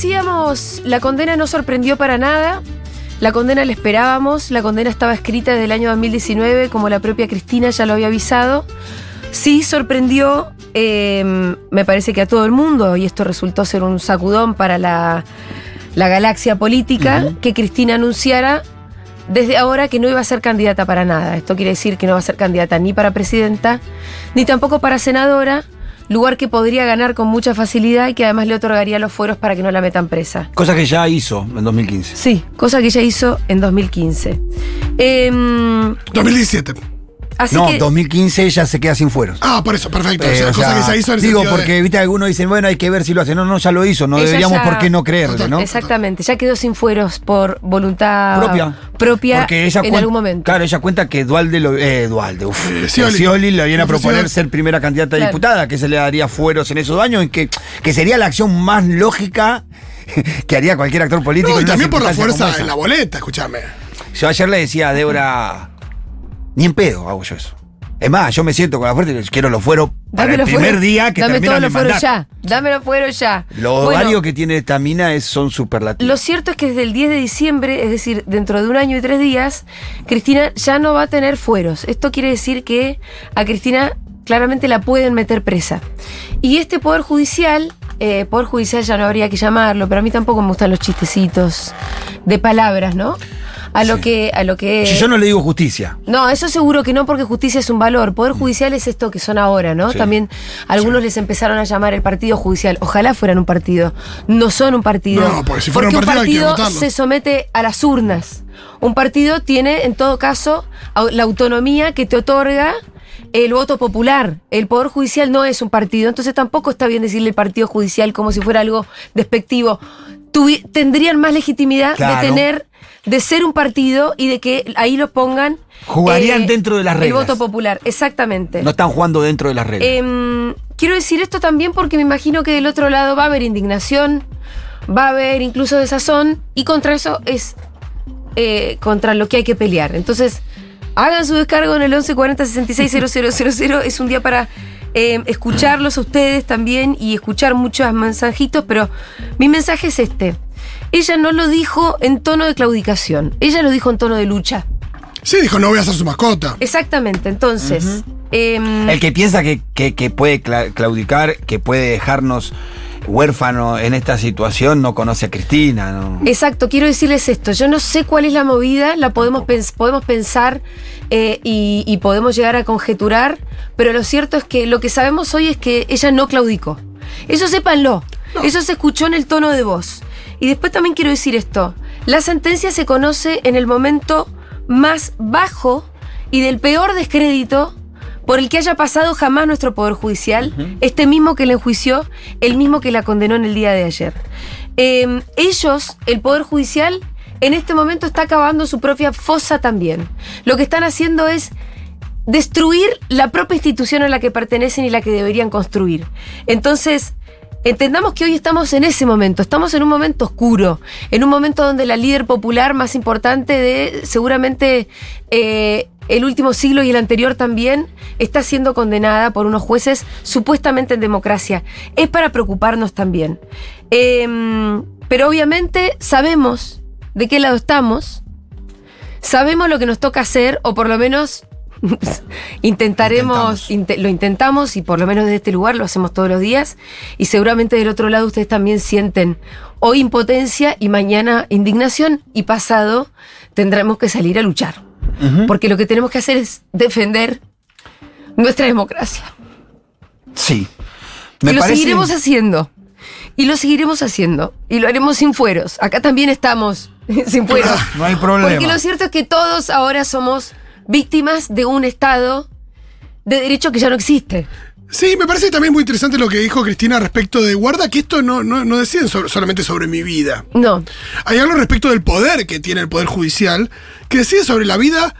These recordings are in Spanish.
decíamos, la condena no sorprendió para nada. La condena la esperábamos, la condena estaba escrita desde el año 2019, como la propia Cristina ya lo había avisado. Sí sorprendió, eh, me parece que a todo el mundo, y esto resultó ser un sacudón para la, la galaxia política, que Cristina anunciara desde ahora que no iba a ser candidata para nada. Esto quiere decir que no va a ser candidata ni para presidenta, ni tampoco para senadora, lugar que podría ganar con mucha facilidad y que además le otorgaría los fueros para que no la metan presa. Cosa que ya hizo en 2015. Sí, cosa que ella hizo en 2015. Em, 2017. Así no, que 2015 ella se queda sin fueros. Ah, por eso, perfecto. Eh, o sea, o cosa sea, que se hizo en el Digo, de- porque viste, algunos dicen, bueno, hay que ver si lo hace. No, no, ya lo hizo, no Ella deberíamos ya- por qué no creerle, ¿no? exactamente, ya quedó sin fueros por voluntad Propia. propia Porque ella en cuen- algún momento. Claro, ella cuenta que Dualde, lo, eh, Dualde, uf, Eh, que Scioli. Scioli le viene a proponer ser primera candidata a Claro. diputada, que se le daría fueros en esos años, que, que sería la acción más lógica que haría cualquier actor político. No, y también por la fuerza en la boleta, escúchame. Yo ayer le decía a Débora, ni en pedo hago yo eso. Es más, yo me siento con la fuerza y quiero los fueros para el primer fueros, día que Dame todos los fueros ya. Dame los fueros ya. Los Bueno, ovarios que tiene esta mina es- son superlativos. Lo cierto es que desde el 10 de diciembre, es decir, dentro de un año y tres días, Cristina ya no va a tener fueros. Esto quiere decir que a Cristina claramente la pueden meter presa. Y este Poder Judicial, eh, Poder Judicial ya no habría que llamarlo, pero a mí tampoco me gustan los chistecitos de palabras, ¿no? A lo Sí. que, a lo que. Si yo no le digo justicia. No, eso seguro que no, porque justicia es un valor. Poder judicial es esto que son ahora, ¿no? Sí. También algunos les empezaron a llamar el partido judicial. Ojalá fueran un partido. No son un partido. No, porque si fuera un partido que votarlo. se somete a las urnas. Un partido tiene, en todo caso, la autonomía que te otorga el voto popular. El Poder Judicial no es un partido, entonces tampoco está bien decirle partido judicial como si fuera algo despectivo. Tuvi- tendrían más legitimidad Claro. de tener, de ser un partido y de que ahí lo pongan. Jugarían dentro de las El reglas. voto popular, exactamente. No están jugando dentro de las reglas. Em, quiero decir esto también porque me imagino que del otro lado va a haber indignación, va a haber incluso desazón, y contra eso es eh, contra lo que hay que pelear. Entonces, hagan su descargo en el 1140 660000. Es un día para eh, escucharlos a ustedes también y escuchar muchos mensajitos, pero mi mensaje es este. Ella no lo dijo en tono de claudicación, ella lo dijo en tono de lucha. Sí, dijo, no voy a ser su mascota. Exactamente, entonces... em, El que piensa que, que- que puede cla- claudicar, que puede dejarnos huérfano en esta situación, no conoce a Cristina. ¿no? Exacto, quiero decirles esto. Yo no sé cuál es la movida, la podemos, pens- podemos pensar eh, y, y podemos llegar a conjeturar, pero lo cierto es que lo que sabemos hoy es que ella no claudicó. Eso sépanlo. Eso se escuchó en el tono de voz. Y después también quiero decir esto. La sentencia se conoce en el momento más bajo y del peor descrédito por el que haya pasado jamás nuestro Poder Judicial, este mismo que la enjuició, el mismo que la condenó en el día de ayer. Eh, ellos, el Poder Judicial, en este momento está acabando su propia fosa también. Lo que están haciendo es destruir la propia institución a la que pertenecen y la que deberían construir. Entonces, entendamos que hoy estamos en ese momento, estamos en un momento oscuro, en un momento donde la líder popular más importante de seguramente eh, el último siglo y el anterior también está siendo condenada por unos jueces supuestamente en democracia. Es para preocuparnos también. Em, pero obviamente sabemos de qué lado estamos, sabemos lo que nos toca hacer, o por lo menos intentaremos, lo intentamos y por lo menos desde este lugar lo hacemos todos los días. Y seguramente del otro lado ustedes también sienten hoy impotencia y mañana indignación y pasado tendremos que salir a luchar. Porque lo que tenemos que hacer es defender nuestra democracia. Sí. y Me lo parece- seguiremos haciendo. Y lo seguiremos haciendo. Y lo haremos sin fueros. Acá también estamos sin fueros. No hay problema. Porque lo cierto es que todos ahora somos víctimas de un Estado de derecho que ya no existe. Sí, me parece también muy interesante lo que dijo Cristina respecto de guarda que esto no, no, no deciden sobre- solamente sobre mi vida. No. Hay algo respecto del poder que tiene el Poder Judicial que decide sobre la vida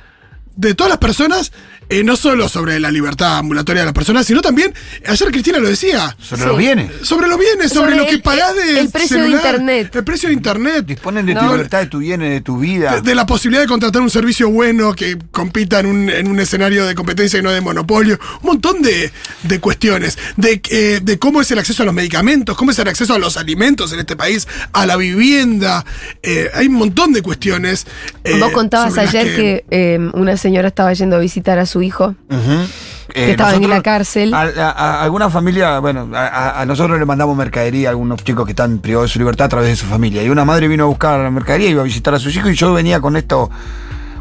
de todas las personas eh, no solo sobre la libertad ambulatoria de las personas, sino también, ayer Cristina lo decía, Sobre Sí. los bienes. sobre los bienes, sobre, Sobre lo que pagás de el precio de Internet. El precio de internet. Disponen de No. tu libertad, de tu bienes, de tu vida. De, de la posibilidad de contratar un servicio bueno que compita en un, en un escenario de competencia y no de monopolio. Un montón de, de cuestiones. De, eh, de cómo es el acceso a los medicamentos, cómo es el acceso a los alimentos en este país, a la vivienda. Eh, hay un montón de cuestiones. eh, Vos contabas sobre las ayer que, eh, una señora estaba yendo a visitar a su hijo. Que estaba en la cárcel. A, a- a alguna familia, bueno, a, nosotros le mandamos mercadería a algunos chicos que están privados de su libertad a través de su familia. Y una madre vino a buscar la mercadería, iba a visitar a sus hijos y yo venía con esto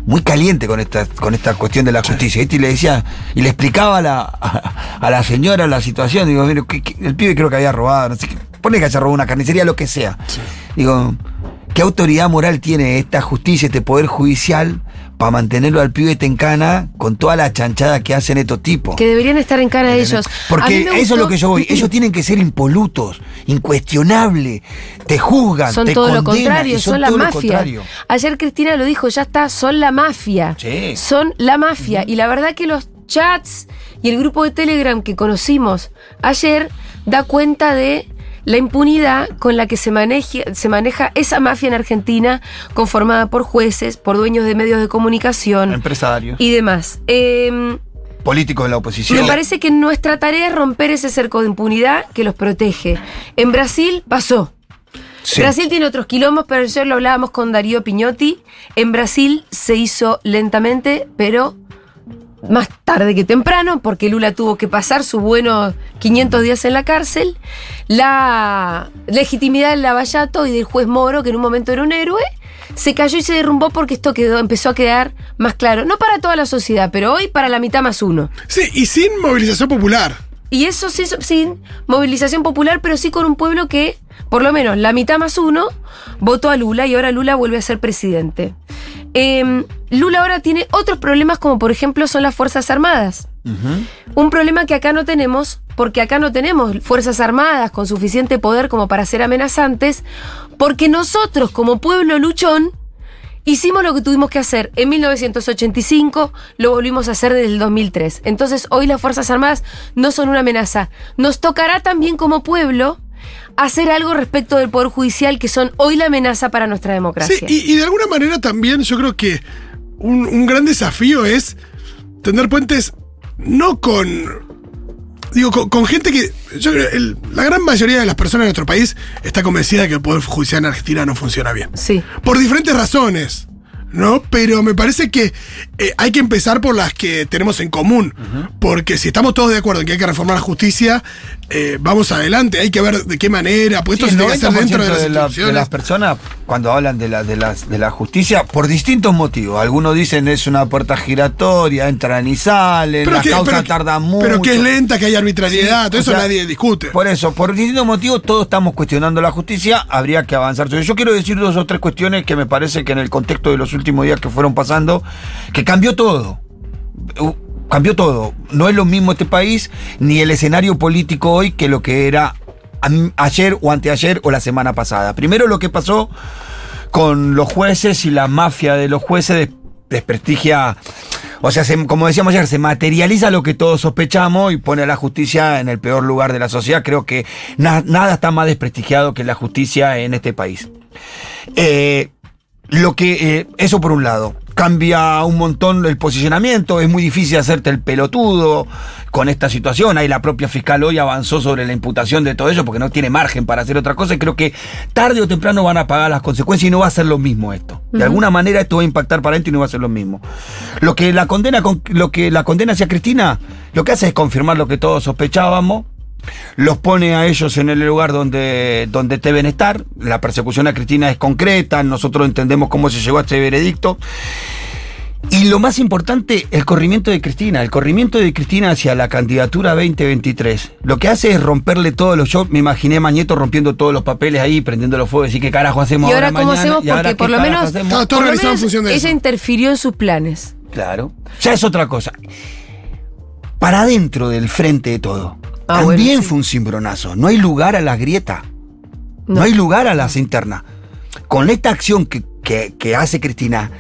muy caliente con esta, con esta cuestión de la justicia. ¿viste? Y le decía, y le explicaba a la, a, a la señora la situación. Digo, mire, que- que el pibe creo que había robado, no sé qué. Pone que haya robado una carnicería, lo que sea. Digo, ¿qué autoridad moral tiene esta justicia, este poder judicial, para mantenerlo al pibe en cana con toda la chanchada que hacen estos tipos? Que deberían estar en cara de ellos. Porque eso es lo que yo voy. Ellos tienen que ser impolutos, incuestionables, te juzgan, Son te todo lo contrario, son, la mafia. contrario. Ayer Cristina lo dijo, ya está, son la mafia. Sí. Son la mafia. Y la verdad que los chats y el grupo de Telegram que conocimos ayer da cuenta de la impunidad con la que se, maneja, se maneja esa mafia en Argentina, conformada por jueces, por dueños de medios de comunicación Empresarios, y demás. Eh, políticos de la oposición. me parece que nuestra tarea es romper ese cerco de impunidad que los protege. En Brasil pasó. Sí. Brasil tiene otros quilombos, pero ayer lo hablábamos con Darío Piñotti. En Brasil se hizo lentamente, pero más tarde que temprano, porque Lula tuvo que pasar sus buenos 500 días en la cárcel. La legitimidad del Lavallato y del juez Moro, que en un momento era un héroe, se cayó y se derrumbó porque esto quedó, empezó a quedar más claro. No para toda la sociedad, pero hoy para la mitad más uno. Sí, y sin movilización popular. Y eso sí, sin movilización popular, pero sí con un pueblo que, por lo menos la mitad más uno, votó a Lula y ahora Lula vuelve a ser presidente. Eh, Lula ahora tiene otros problemas como por ejemplo son las Fuerzas Armadas. Un problema que acá no tenemos, porque acá no tenemos Fuerzas Armadas con suficiente poder como para ser amenazantes, porque nosotros como pueblo luchón hicimos lo que tuvimos que hacer en 1985, lo volvimos a hacer desde el 2003. Entonces hoy las Fuerzas Armadas no son una amenaza. Nos tocará también como pueblo hacer algo respecto del Poder Judicial, que son hoy la amenaza para nuestra democracia. Sí, y, y de alguna manera también yo creo que un, un gran desafío es tener puentes no con. Digo, con, con gente que. Yo creo el- la gran mayoría de las personas en nuestro país está convencida de que el Poder Judicial en Argentina no funciona bien. Sí. Por diferentes razones. ¿No? Pero me parece que eh, hay que empezar por las que tenemos en común. Porque si estamos todos de acuerdo en que hay que reformar la justicia, eh, vamos adelante. Hay que ver de qué manera. Pues Sí, esto se tiene que hacer 90% dentro de las de, la- de las personas, cuando hablan de la, de, las, de la justicia, por distintos motivos. Algunos dicen es una puerta giratoria, entran y salen, las que- causas pero- tardan mucho. Pero que es lenta, que hay arbitrariedad, Sí, todo eso sea, nadie discute. Por eso, por distintos motivos, todos estamos cuestionando la justicia, habría que avanzar. Yo quiero decir dos o tres cuestiones que me parece que en el contexto de los últimos días que fueron pasando, que cambió todo. Cambió todo. No es lo mismo este país, ni el escenario político hoy que lo que era ayer o anteayer o la semana pasada. Primero lo que pasó con los jueces y la mafia de los jueces des- desprestigia, o sea, se- como decíamos ayer, se materializa lo que todos sospechamos y pone a la justicia en el peor lugar de la sociedad. Creo que na- nada está más desprestigiado que la justicia en este país. Eh, lo que, eh, eso por un lado, cambia un montón el posicionamiento, es muy difícil hacerte el pelotudo con esta situación, ahí la propia fiscal hoy avanzó sobre la imputación de todo ello porque no tiene margen para hacer otra cosa y creo que tarde o temprano van a pagar las consecuencias y no va a ser lo mismo esto. De alguna manera esto va a impactar para adentro y no va a ser lo mismo. Lo que la condena, con- lo que la condena hacia Cristina, lo que hace es confirmar lo que todos sospechábamos, los pone a ellos en el lugar donde, donde deben estar. La persecución a Cristina es concreta, nosotros entendemos cómo se llegó a este veredicto. Y lo más importante, el corrimiento de Cristina, el corrimiento de Cristina hacia la candidatura 2023. Lo que hace es romperle todos los... Yo me imaginé a Mañeto rompiendo todos los papeles ahí, prendiendo los fuegos, y qué carajo hacemos ¿Y ahora cómo mañana? hacemos? ¿Y ahora Porque por lo menos, todo por lo organizado en menos función de ella eso. interfirió en sus planes. Claro. Ya es otra cosa. Para adentro del frente de todo. Ah, también bueno, sí. fue un cimbronazo. No hay lugar a la grieta. No, No. hay lugar a las internas. Con esta acción que, que- que hace Cristina,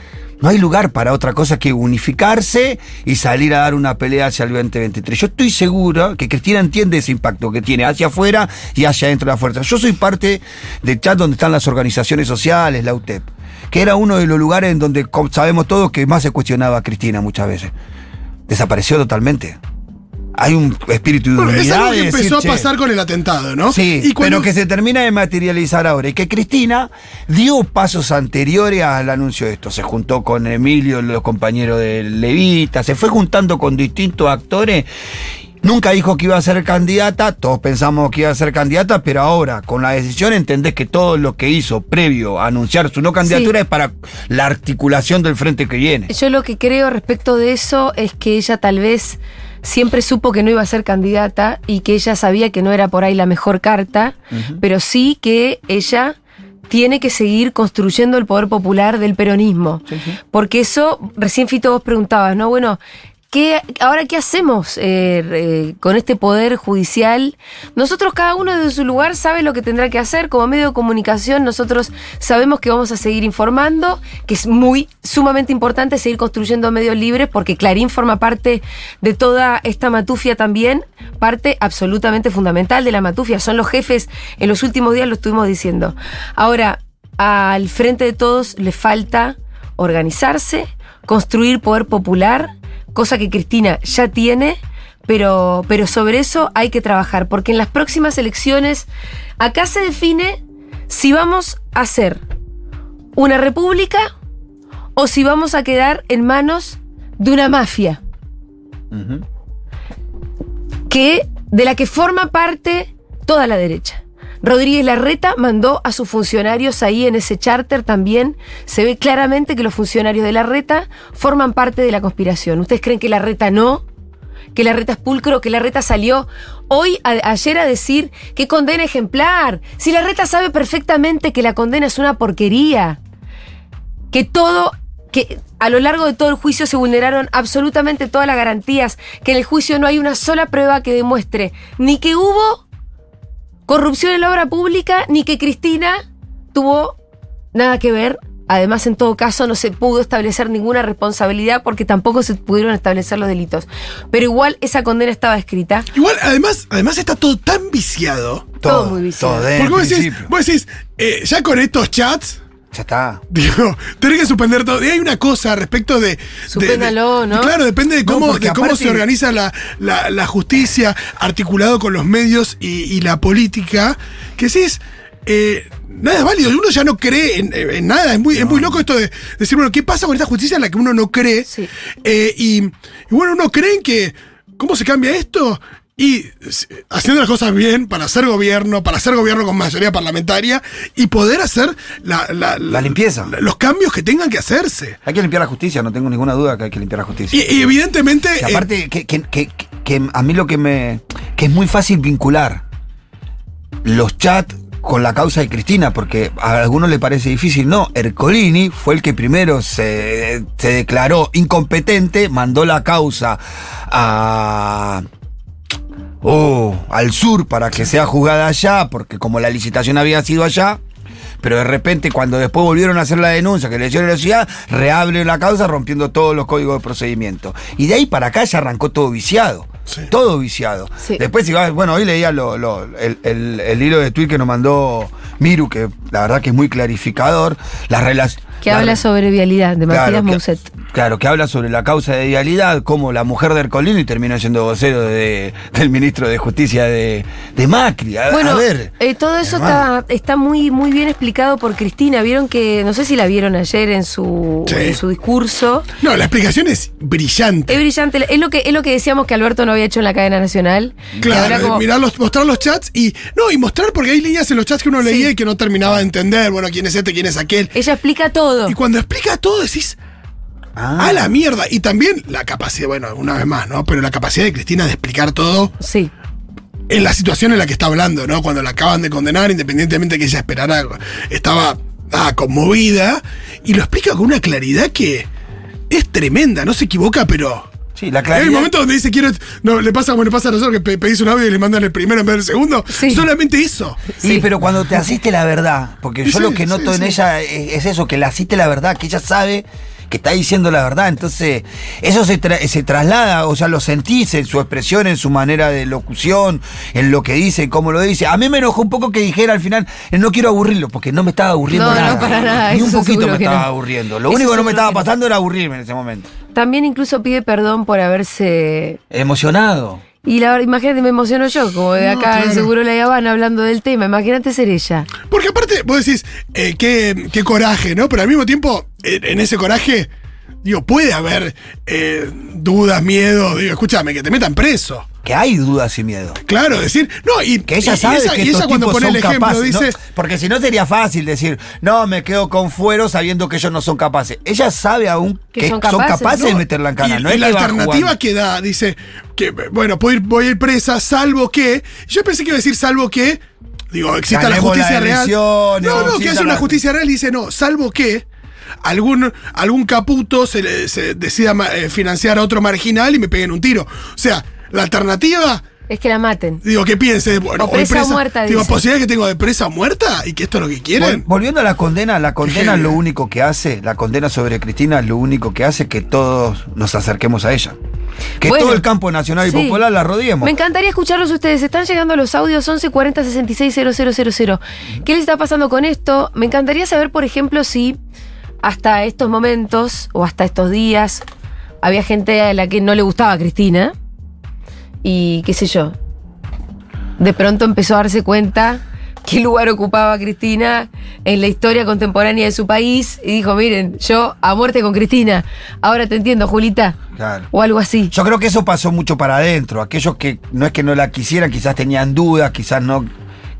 No hay lugar para otra cosa que unificarse y salir a dar una pelea hacia el 2023. Yo estoy seguro que Cristina entiende ese impacto que tiene hacia afuera y hacia adentro de la fuerza. Yo soy parte del chat donde están las organizaciones sociales, la UTEP, que era uno de los lugares en donde sabemos todos que más se cuestionaba a Cristina muchas veces. Desapareció totalmente. Hay un espíritu de Bueno, es unidad. algo que de decir, empezó a "Che, pasar con el atentado, ¿no? Sí, y cuando, pero que se termina de materializar ahora. Y que Cristina dio pasos anteriores al anuncio de esto. Se juntó con Emilio, los compañeros de Levita, se fue juntando con distintos actores. Nunca dijo que iba a ser candidata, todos pensamos que iba a ser candidata, pero ahora con la decisión entendés que todo lo que hizo previo a anunciar su no candidatura Sí. es para la articulación del frente que viene. Yo lo que creo respecto de eso es que ella tal vez siempre supo que no iba a ser candidata y que ella sabía que no era por ahí la mejor carta, pero sí que ella tiene que seguir construyendo el poder popular del peronismo. Porque eso, recién Fito vos preguntabas, ¿no? Bueno, ¿qué, ahora qué hacemos eh, eh, con este poder judicial? Nosotros cada uno desde su lugar sabe lo que tendrá que hacer. Como medio de comunicación nosotros sabemos que vamos a seguir informando, que es muy sumamente importante seguir construyendo medios libres porque Clarín forma parte de toda esta matufia también, parte absolutamente fundamental de la matufia. Son los jefes, en los últimos días lo estuvimos diciendo. Ahora, al frente de todos le falta organizarse, construir poder popular, cosa que Cristina ya tiene, pero, pero sobre eso hay que trabajar, porque en las próximas elecciones acá se define si vamos a ser una república o si vamos a quedar en manos de una mafia que de la que forma parte toda la derecha. Rodríguez Larreta mandó a sus funcionarios ahí en ese charter también. Se ve claramente que los funcionarios de Larreta forman parte de la conspiración. ¿Ustedes creen que Larreta no? Que Larreta es pulcro, que Larreta salió hoy, ayer a decir que condena ejemplar. Si Larreta sabe perfectamente que la condena es una porquería que todo, que a lo largo de todo el juicio se vulneraron absolutamente todas las garantías, que en el juicio no hay una sola prueba que demuestre ni que hubo corrupción en la obra pública, ni que Cristina tuvo nada que ver. Además, en todo caso, no se pudo establecer ninguna responsabilidad porque tampoco se pudieron establecer los delitos. Pero igual esa condena estaba escrita. Igual, además, además está todo tan viciado. Todo muy viciado. Todo, Porque decís, vos decís, eh, ya con estos chats, Ya está. Digo, tenés que suspender todo. Y hay una cosa respecto de. Suspéndalo, de- ¿no? Claro, depende de cómo, porque de cómo aparte- se organiza la, la- la justicia articulado con los medios y, y la política. Que sí es. eh, nada es válido. Uno ya no cree en, en nada. Es muy, es muy loco esto de decir, bueno, ¿qué pasa con esta justicia en la que uno no cree? Sí. Eh, y, y bueno, uno cree en que. ¿Cómo se cambia esto? Y eh, haciendo las cosas bien para hacer gobierno, para hacer gobierno con mayoría parlamentaria y poder hacer la, la- La limpieza. los cambios que tengan que hacerse. Hay que limpiar la justicia, no tengo ninguna duda que hay que limpiar la justicia. Y, y evidentemente. Que eh, aparte, que, que- que- que a mí lo que me. que es muy fácil vincular los chats con la causa de Cristina, porque a algunos le parece difícil. No, Ercolini fue el que primero se, se declaró incompetente, mandó la causa a. oh, al sur para que sea juzgada allá, porque como la licitación había sido allá, pero de repente cuando después volvieron a hacer la denuncia que le hicieron a la ciudad, reabren la causa rompiendo todos los códigos de procedimiento. Y de ahí para acá ya arrancó todo viciado. Sí. Todo viciado. Sí. Después, vas- bueno, hoy leía lo- lo- el, el- el hilo de tweet que nos mandó Miru, que la verdad que es muy clarificador. Las relaciones. Que habla sobre vialidad, de Matías Mousset. Claro, que habla sobre la causa de vialidad, como la mujer de Ercolini terminó siendo vocero de- del ministro de Justicia de, de Macri. A, Bueno, a ver. eh, todo eso está, está muy, muy bien explicado por Cristina. Vieron que, no sé si la vieron ayer en su, Sí. en su discurso. No, la explicación es brillante. Es brillante. Es lo, que, es lo que decíamos que Alberto no había hecho en la cadena nacional. Que Claro, como- mirar los- mostrar los chats y. No, y mostrar porque hay líneas en los chats que uno Sí. leía y que no terminaba de entender. Bueno, quién es este, quién es aquel. ella explica todo. Y cuando explica todo decís. Ah. A la mierda. Y también la capacidad, bueno, una vez más, ¿no? Pero la capacidad de Cristina de explicar todo Sí. en la situación en la que está hablando, ¿no? Cuando la acaban de condenar, independientemente de que ella esperara, estaba ah, conmovida. Y lo explica con una claridad que es tremenda, no se equivoca, pero. Sí, la Hay claridad. un momento donde dice, quiero. No, le pasa como le pasa a nosotros que pe- pedís un audio y le mandan el primero en vez del segundo. Sí. Solamente eso. Sí, Sí. pero cuando te asiste la verdad, porque yo Sí, lo que sí, noto en sí. ella es, es eso, que le asiste la verdad, que ella sabe que está diciendo la verdad. Entonces, eso se, tra- se traslada, o sea, lo sentís en su expresión, en su manera de locución, en lo que dice, en cómo lo dice. A mí me enojó un poco que dijera al final, no quiero aburrirlo, porque no me estaba aburriendo No, no, nada. para nada, Ni un poquito me estaba no. aburriendo. Lo Eso único que no me estaba no. pasando era aburrirme en ese momento. También incluso pide perdón por haberse. Emocionado. Y la verdad, imagínate, me emociono yo, como de No, acá en claro. Seguro La Habana hablando del tema. Imagínate ser ella. Porque aparte, vos decís, eh, qué, qué coraje, ¿no? Pero al mismo tiempo, en ese coraje, digo, puede haber eh, dudas, miedo. Digo, escúchame, que te metan preso. Que hay dudas y miedo. Claro, decir, no, y Que ella y sabe esa- que y estos ella cuando tipos pone el son ejemplo capaces, ¿no? dice, porque si no sería fácil decir, no, me quedo con fuero sabiendo que ellos no son capaces. Ella sabe aún Que que, son son capaces, de meterla en cana. y, no y es la que alternativa que da, dice que, bueno, puedo ir, voy a ir presa, salvo que. Yo pensé que iba a decir salvo que. Digo, exista la Ganemos justicia las real. No, no, que haya una la- justicia real y dice no, salvo que algún, algún caputo se, le- se decida eh, financiar a otro marginal y me peguen un tiro. O sea, la alternativa. Es que la maten. Digo, ¿qué piense? Bueno, O presa o muerta, Digo, dice. posibilidad que tengo de presa o muerta y que esto es lo que quieren. Vol- Volviendo a la condena, la condena Qué lo único que hace, la condena sobre Cristina lo único que hace que todos nos acerquemos a ella. Que Bueno, todo el campo nacional y sí. popular la rodeemos. Me encantaría escucharlos ustedes. Están llegando los audios 1140 66 000. ¿Qué les está pasando con esto? Me encantaría saber, por ejemplo, si hasta estos momentos o hasta estos días había gente a la que no le gustaba Cristina y qué sé yo. De pronto empezó a darse cuenta qué lugar ocupaba Cristina en la historia contemporánea de su país y dijo, miren, yo a muerte con Cristina. Ahora te entiendo, Julita. Claro. O algo así. Yo creo que eso pasó mucho para adentro. Aquellos que no es que no la quisieran, quizás tenían dudas, quizás no.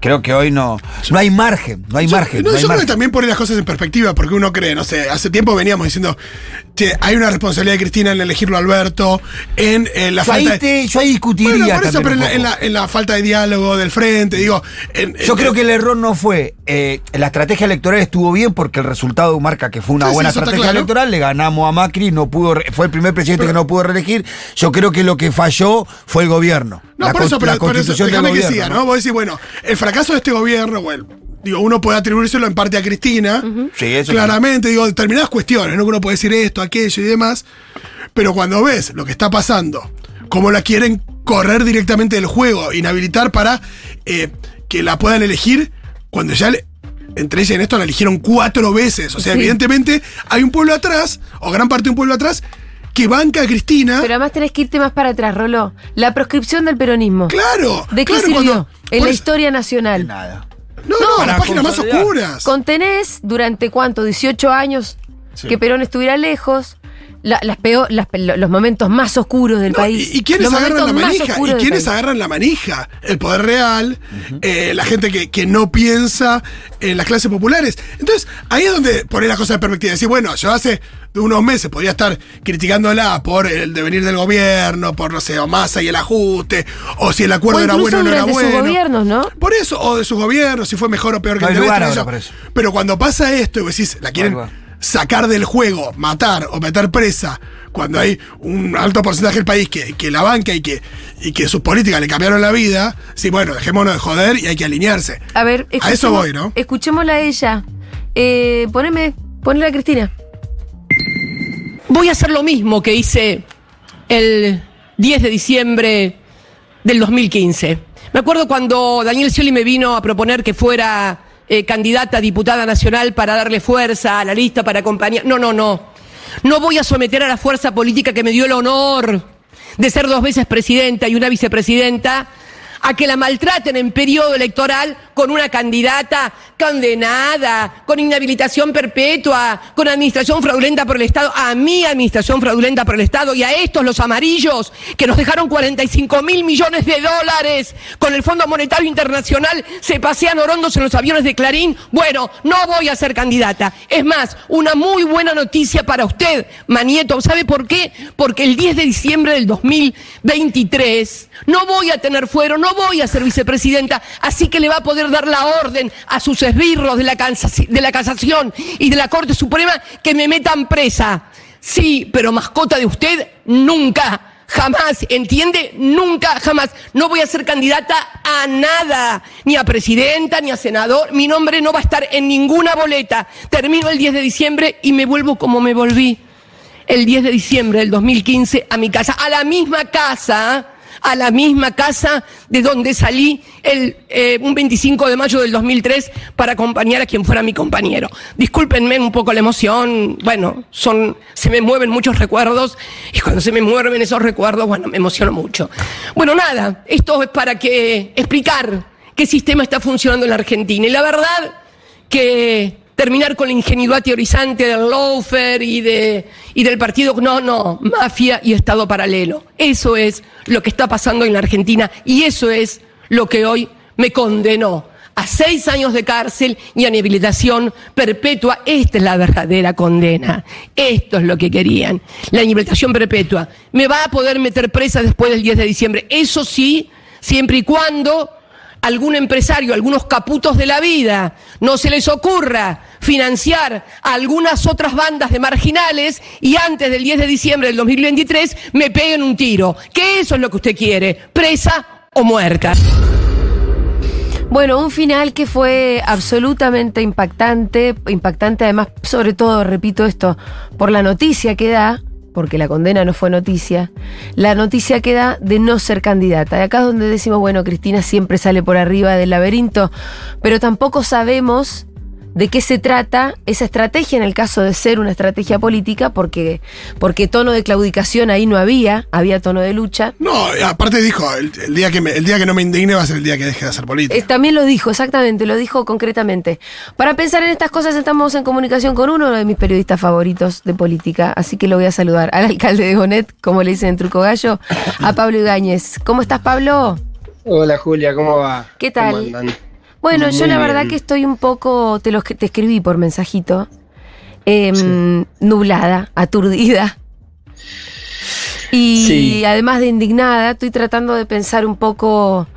Creo que hoy no. No hay margen, no hay Yo- margen. no, no hay yo creo que también pone las cosas en perspectiva, porque uno cree, no sé, hace tiempo veníamos diciendo que hay una responsabilidad de Cristina en elegirlo a Alberto, en, eh, la yo, ahí falta de. te- yo ahí discutiría. Bueno, por eso, pero en la, en, la, en la falta de diálogo del frente, digo. en- Yo creo que el error no fue. eh, la estrategia electoral estuvo bien porque el resultado marca que fue una Sí, buena eso estrategia claro. electoral. Le ganamos a Macri, no pudo, fue el primer presidente que no pudo reelegir. Yo creo que lo que falló fue el gobierno. No, la, por eso, pero, la por eso, constitución del que siga, ¿no? ¿no? Vos decís, bueno, el fracaso de este gobierno, bueno, digo, uno puede atribuírselo en parte a Cristina. Sí, eso Claramente, digo, determinadas cuestiones, ¿no? Que uno puede decir esto, aquello y demás. Pero cuando ves lo que está pasando, cómo la quieren correr directamente del juego, inhabilitar para eh, que la puedan elegir cuando ya le- entre ella y Néstor la eligieron cuatro veces. O sea, Sí. evidentemente hay un pueblo atrás, o gran parte de un pueblo atrás, que banca a Cristina. Pero además tenés que irte más para atrás, Rolo. La proscripción del peronismo. claro. ¿De qué claro, sirvió cuando- en la historia nacional? Nada. No, no, para las páginas más oscuras. Contenés durante cuánto, 18 años Sí. que Perón estuviera lejos, la- las peor, las los momentos más oscuros del No, país. y, y quiénes los agarran la manija, y quiénes agarran la manija, el poder real, eh, la gente que, que no piensa en las clases populares. Entonces, ahí es donde poner las cosas en perspectiva. Decir, bueno, yo hace unos meses podía estar criticándola por el devenir del gobierno, por no sé, o masa y el ajuste, o si el acuerdo O era bueno o no era sus bueno. gobiernos, ¿no? Por eso, o de sus gobiernos, si fue mejor o peor que No el de. Pero cuando pasa esto y vos decís, la quieren. Sacar del juego, matar o meter presa, cuando hay un alto porcentaje del país que, que la banca y que, y que sus políticas le cambiaron la vida, sí, bueno, dejémonos de joder y hay que alinearse. A ver, A eso voy, ¿no? Escuchémosla a ella. Eh, poneme, ponle a Cristina. Voy a hacer lo mismo que hice el 10 de diciembre del 2015. Me acuerdo cuando Daniel Scioli me vino a proponer que fuera eh, candidata a diputada nacional para darle fuerza a la lista, para acompañar. No, no, no. No voy a someter a la fuerza política que me dio el honor de ser dos veces presidenta y una vicepresidenta a que la maltraten en periodo electoral con una candidata condenada, con inhabilitación perpetua, con administración fraudulenta por el Estado, a mi administración fraudulenta por el Estado y a estos los amarillos que nos dejaron 45 mil millones de dólares con el Fondo Monetario Internacional, se pasean orondos en los aviones de Clarín. Bueno, no voy a ser candidata. Es más, una muy buena noticia para usted, Manieto. ¿Sabe por qué? Porque el 10 de diciembre del 2023 no voy a tener fuero, no voy a ser vicepresidenta, así que le va a poder dar la orden a sus esbirros de la, de la casación y de la Corte Suprema que me metan presa. Sí, pero mascota de usted, nunca. Jamás, ¿entiende? Nunca, jamás. No voy a ser candidata a nada, ni a presidenta, ni a senador. Mi nombre no va a estar en ninguna boleta. Termino el 10 de diciembre y me vuelvo como me volví. el 10 de diciembre del 2015 a mi casa, a la misma casa, a la misma casa de donde salí el, eh, un 25 de mayo del 2003 para acompañar a quien fuera mi compañero. Discúlpenme un poco la emoción, bueno, son, se me mueven muchos recuerdos y cuando se me mueven esos recuerdos, bueno, me emociono mucho. Bueno, nada, esto es para que explicar qué sistema está funcionando en la Argentina. Y la verdad que terminar con la ingenuidad teorizante del lawfare y, de, y del partido, no, no, mafia y Estado paralelo. Eso es lo que está pasando en la Argentina y eso es lo que hoy me condenó a seis años de cárcel y a inhabilitación perpetua. Esta es la verdadera condena. Esto es lo que querían. La inhabilitación perpetua. Me va a poder meter presa después del 10 de diciembre. Eso sí, siempre y cuando algún empresario, algunos caputos de la vida, no se les ocurra financiar a algunas otras bandas de marginales y antes del 10 de diciembre del 2023 me peguen un tiro. Que eso es lo que usted quiere, presa o muerta. Bueno, un final que fue absolutamente impactante, impactante además, sobre todo, repito esto, por la noticia que da, porque la condena no fue noticia, la noticia que da de no ser candidata. Y acá es donde decimos, bueno, Cristina siempre sale por arriba del laberinto, pero tampoco sabemos de qué se trata esa estrategia en el caso de ser una estrategia política, porque, porque tono de claudicación ahí no había, había tono de lucha. No, aparte dijo, el, día que me- el día que no me indigne va a ser el día que deje de hacer política. Eh, también lo dijo, exactamente, lo dijo concretamente. Para pensar en estas cosas estamos en comunicación con uno de mis periodistas favoritos de política, así que lo voy a saludar al alcalde de Gonet, como le dicen en Truco Gallo, a Pablo Ibáñez. ¿Cómo estás, Pablo? Hola Julia, ¿cómo va? ¿Qué tal? ¿Cómo andan? Bueno, yo la bien. verdad que estoy un poco, te lo te escribí por mensajito, em, nublada, aturdida. Y Sí. además de indignada, estoy tratando de pensar un poco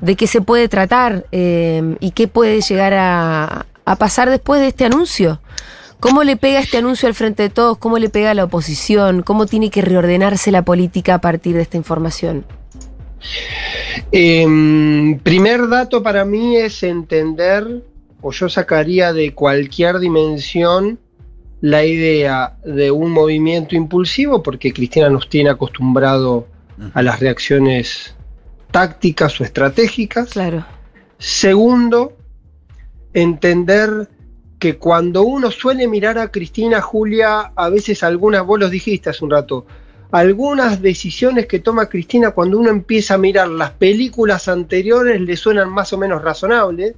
de qué se puede tratar em, y qué puede llegar a, a pasar después de este anuncio. ¿Cómo le pega este anuncio al frente de todos? ¿Cómo le pega a la oposición? ¿Cómo tiene que reordenarse la política a partir de esta información? Em, primer dato para mí es entender, o yo sacaría de cualquier dimensión, la idea de un movimiento impulsivo, porque Cristina nos tiene acostumbrado a las reacciones tácticas o estratégicas. Claro. Segundo, entender que cuando uno suele mirar a Cristina, Julia, a veces algunas, vos los dijiste hace un rato, algunas decisiones que toma Cristina cuando uno empieza a mirar las películas anteriores le suenan más o menos razonables.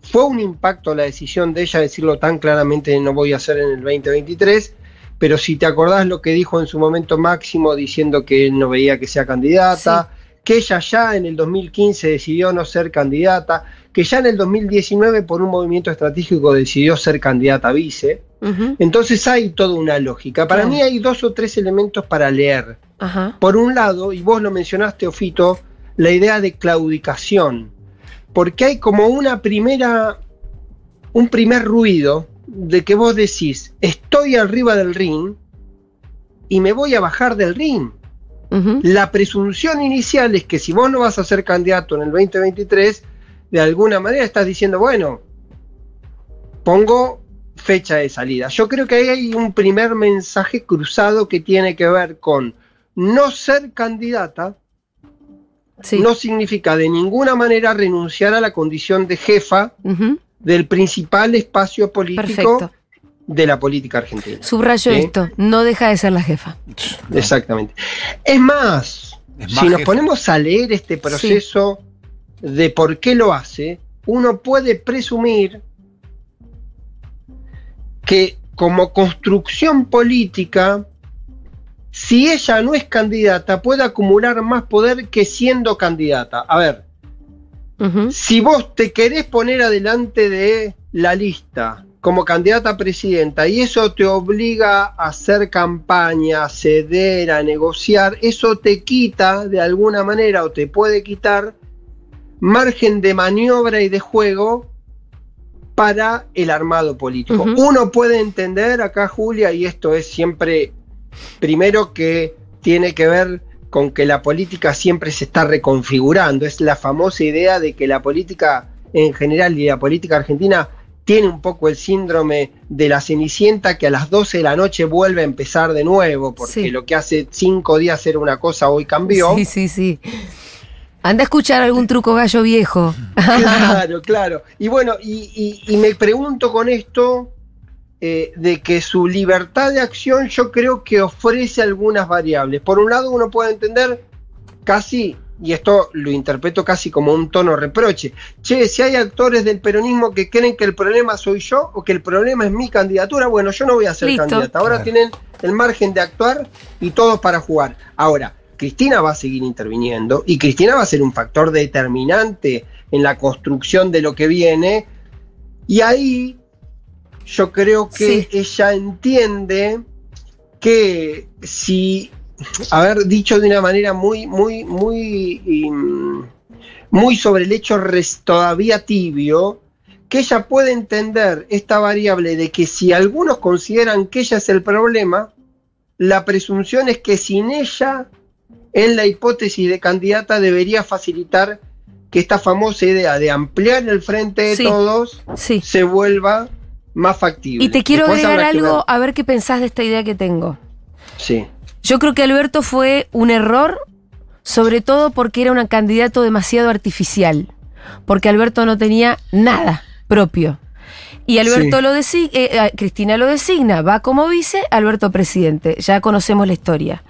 Fue un impacto la decisión de ella decirlo tan claramente no voy a hacer en el 2023, pero si te acordás lo que dijo en su momento máximo diciendo que él no veía que sea candidata, que ella ya en el 2015 decidió no ser candidata, que ya en el 2019 por un movimiento estratégico decidió ser candidata a vice. Entonces hay toda una lógica. Para mí hay dos o tres elementos para leer. Por un lado, y vos lo mencionaste, Ofito, la idea de claudicación. Porque hay como una primera, un primer ruido de que vos decís, estoy arriba del ring y me voy a bajar del ring. La presunción inicial es que si vos no vas a ser candidato en el 2023, de alguna manera estás diciendo, bueno, pongo fecha de salida. Yo creo que ahí hay un primer mensaje cruzado que tiene que ver con no ser candidata, Sí. no significa de ninguna manera renunciar a la condición de jefa del principal espacio político Perfecto. de la política argentina. Subrayo Sí. esto, no deja de ser la jefa. Exactamente. Es más, Es más si nos ponemos a leer este proceso de por qué lo hace, uno puede presumir que como construcción política, si ella no es candidata, puede acumular más poder que siendo candidata. A ver, si vos te querés poner adelante de la lista como candidata a presidenta y eso te obliga a hacer campaña, a ceder, a negociar, eso te quita de alguna manera o te puede quitar margen de maniobra y de juego para el armado político. Uno puede entender acá, Julia, y esto es siempre, primero que tiene que ver con que la política siempre se está reconfigurando. Es la famosa idea de que la política en general y la política argentina tiene un poco el síndrome de la Cenicienta que a las 12 de la noche vuelve a empezar de nuevo, porque Sí. lo que hace cinco días era una cosa hoy cambió. Sí, sí, sí. Anda a escuchar algún truco gallo viejo. Claro, claro. Y bueno, y, y- y me pregunto con esto eh, de que su libertad de acción yo creo que ofrece algunas variables. Por un lado uno puede entender casi, y esto lo interpreto casi como un tono reproche, che, si hay actores del peronismo que creen que el problema soy yo o que el problema es mi candidatura, bueno, yo no voy a ser Listo. candidata. Ahora Claro. tienen el margen de actuar y todos para jugar. Ahora, Cristina va a seguir interviniendo y Cristina va a ser un factor determinante en la construcción de lo que viene. Y ahí yo creo que Sí. ella entiende que si, haber dicho de una manera muy, muy, muy, mm, muy sobre el hecho todavía tibio, que ella puede entender esta variable de que si algunos consideran que ella es el problema, la presunción es que sin ella, en la hipótesis de candidata, debería facilitar que esta famosa idea de ampliar el frente de Sí. todos Sí. se vuelva más factible. Y te quiero Después agregar algo, a ver qué pensás de esta idea que tengo. Sí. Yo creo que Alberto fue un error, sobre todo porque era un candidato demasiado artificial, porque Alberto no tenía nada propio. Y Alberto Sí. lo designa, Cristina lo designa, va como vice, Alberto presidente. Ya conocemos la historia.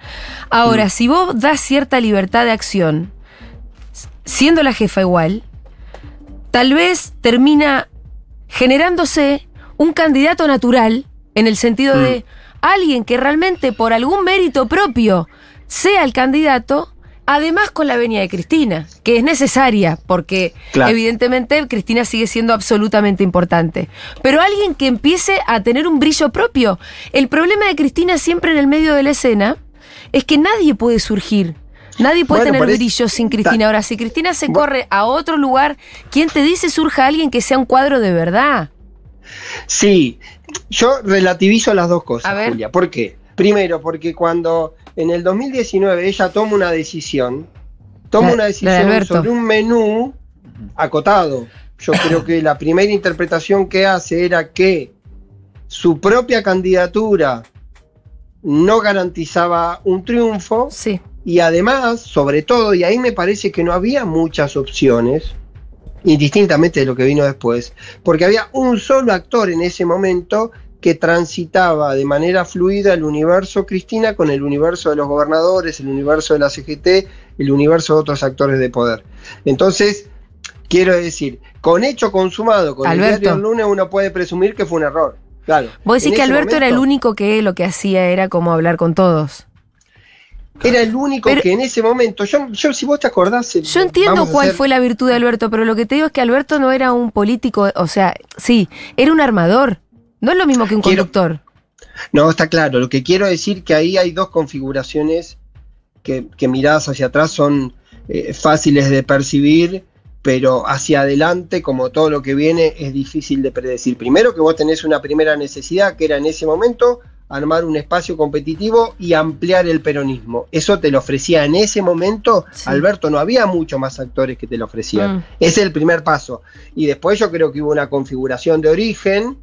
Ahora, Mm. si vos das cierta libertad de acción, siendo la jefa igual, tal vez termina generándose un candidato natural en el sentido Mm. de alguien que realmente por algún mérito propio sea el candidato, además con la venia de Cristina, que es necesaria, porque Claro. evidentemente Cristina sigue siendo absolutamente importante. Pero alguien que empiece a tener un brillo propio. El problema de Cristina siempre en el medio de la escena es que nadie puede surgir. Nadie puede Bueno, tener brillo sin Cristina. Ahora, si Cristina se corre a otro lugar, ¿quién te dice surja alguien que sea un cuadro de verdad? Sí, yo relativizo las dos cosas. Julia. ¿Por qué? Primero, porque cuando en el 2019 ella toma una decisión, toma La- una de decisión sobre un menú acotado. Yo creo que la primera interpretación que hace era que su propia candidatura no garantizaba un triunfo Sí. y además, sobre todo, y ahí me parece que no había muchas opciones, indistintamente de lo que vino después, porque había un solo actor en ese momento que transitaba de manera fluida el universo Cristina con el universo de los gobernadores, el universo de la CGT, el universo de otros actores de poder. Entonces, quiero decir, con hecho consumado, con Alberto. el diario del lunes, uno puede presumir que fue un error. Claro. Vos decís que Alberto era el único que lo que hacía era como hablar con todos. Era el único Pero- que en ese momento, yo, yo si vos te acordás... eh, Yo entiendo cuál hacer- fue la virtud de Alberto, pero lo que te digo es que Alberto no era un político, o sea, sí, era un armador. No es lo mismo que un Quiero- conductor. No, está claro. Lo que quiero decir que ahí hay dos configuraciones que, que miradas hacia atrás son eh, fáciles de percibir, pero hacia adelante, como todo lo que viene, es difícil de predecir. Primero que vos tenés una primera necesidad, que era en ese momento armar un espacio competitivo y ampliar el peronismo. Eso te lo ofrecía en ese momento, Sí. Alberto, no había muchos más actores que te lo ofrecían. Mm. Ese es el primer paso. Y después yo creo que hubo una configuración de origen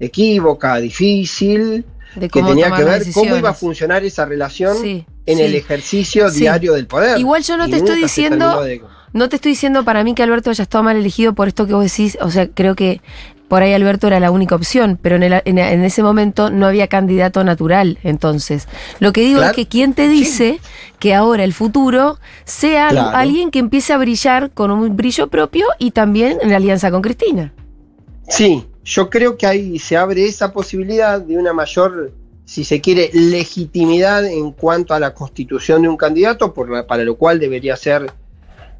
equívoca, difícil, que tenía que ver cómo iba a funcionar esa relación Sí, en sí. el ejercicio Sí. diario del poder. Igual yo no Y te estoy diciendo- de- No te estoy diciendo para mí que Alberto haya estado mal elegido por esto que vos decís, o sea, creo que por ahí Alberto era la única opción, pero en, el- en- en ese momento no había candidato natural, entonces. Lo que digo Claro. es que quién te dice que ahora el futuro sea Claro. alguien que empiece a brillar con un brillo propio y también en alianza con Cristina. Sí, yo creo que ahí se abre esa posibilidad de una mayor, si se quiere, legitimidad en cuanto a la constitución de un candidato, por la- para lo cual debería ser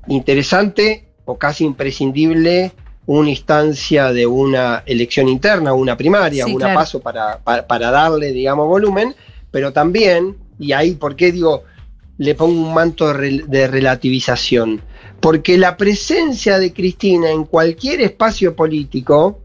interesante o casi imprescindible una instancia de una elección interna, una primaria, Sí, una claro. paso para, para, para darle, digamos, volumen, pero también, y ahí, ¿por qué digo, le pongo un manto de relativización? Porque la presencia de Cristina en cualquier espacio político